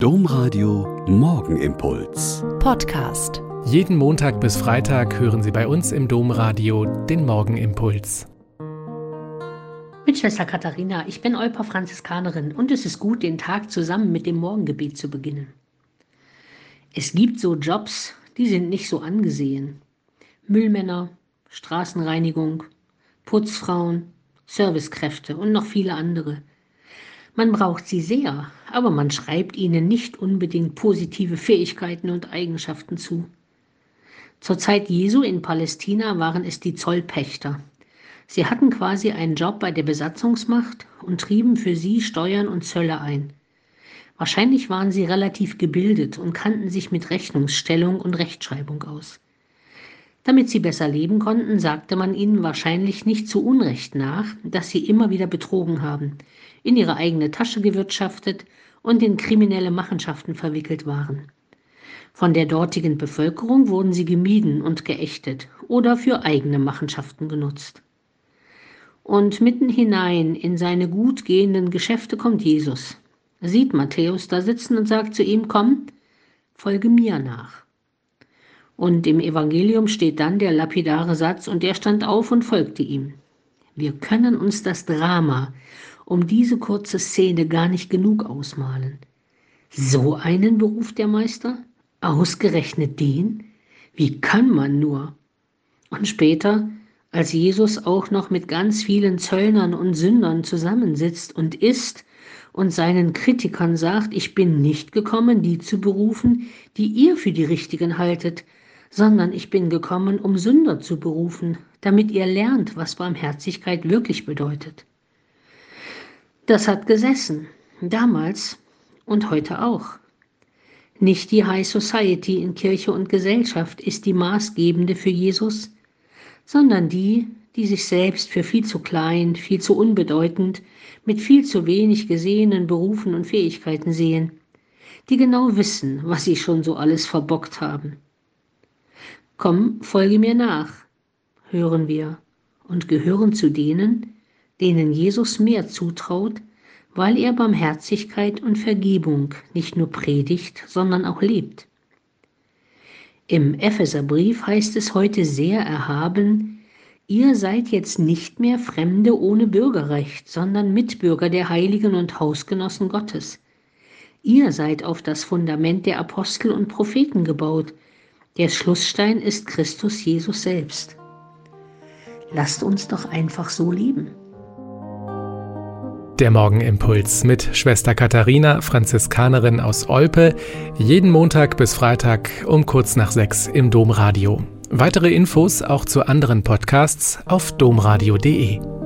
Domradio Morgenimpuls. Podcast. Jeden Montag bis Freitag hören Sie bei uns im Domradio den Morgenimpuls. Mit Schwester Katharina, ich bin Euper Franziskanerin und es ist gut, den Tag zusammen mit dem Morgengebet zu beginnen. Es gibt so Jobs, die sind nicht so angesehen. Müllmänner, Straßenreinigung, Putzfrauen, Servicekräfte und noch viele andere. Man braucht sie sehr, aber man schreibt ihnen nicht unbedingt positive Fähigkeiten und Eigenschaften zu. Zur Zeit Jesu in Palästina waren es die Zollpächter. Sie hatten quasi einen Job bei der Besatzungsmacht und trieben für sie Steuern und Zölle ein. Wahrscheinlich waren sie relativ gebildet und kannten sich mit Rechnungsstellung und Rechtschreibung aus. Damit sie besser leben konnten, sagte man ihnen wahrscheinlich nicht zu Unrecht nach, dass sie immer wieder betrogen haben, in ihre eigene Tasche gewirtschaftet und in kriminelle Machenschaften verwickelt waren. Von der dortigen Bevölkerung wurden sie gemieden und geächtet oder für eigene Machenschaften genutzt. Und mitten hinein in seine gut gehenden Geschäfte kommt Jesus, sieht Matthäus da sitzen und sagt zu ihm, komm, folge mir nach. Und im Evangelium steht dann der lapidare Satz, und er stand auf und folgte ihm. Wir können uns das Drama um diese kurze Szene gar nicht genug ausmalen. So einen beruft der Meister? Ausgerechnet den? Wie kann man nur? Und später, als Jesus auch noch mit ganz vielen Zöllnern und Sündern zusammensitzt und isst und seinen Kritikern sagt, ich bin nicht gekommen, die zu berufen, die ihr für die Richtigen haltet, sondern ich bin gekommen, um Sünder zu berufen, damit ihr lernt, was Barmherzigkeit wirklich bedeutet. Das hat gesessen, damals und heute auch. Nicht die High Society in Kirche und Gesellschaft ist die maßgebende für Jesus, sondern die, die sich selbst für viel zu klein, viel zu unbedeutend, mit viel zu wenig gesehenen Berufen und Fähigkeiten sehen, die genau wissen, was sie schon so alles verbockt haben. Komm, folge mir nach, hören wir und gehören zu denen, denen Jesus mehr zutraut, weil er Barmherzigkeit und Vergebung nicht nur predigt, sondern auch lebt. Im Epheserbrief heißt es heute sehr erhaben, ihr seid jetzt nicht mehr Fremde ohne Bürgerrecht, sondern Mitbürger der Heiligen und Hausgenossen Gottes. Ihr seid auf das Fundament der Apostel und Propheten gebaut, der Schlussstein ist Christus Jesus selbst. Lasst uns doch einfach so leben. Der Morgenimpuls mit Schwester Katharina, Franziskanerin aus Olpe, jeden Montag bis Freitag um kurz nach sechs im Domradio. Weitere Infos auch zu anderen Podcasts auf domradio.de.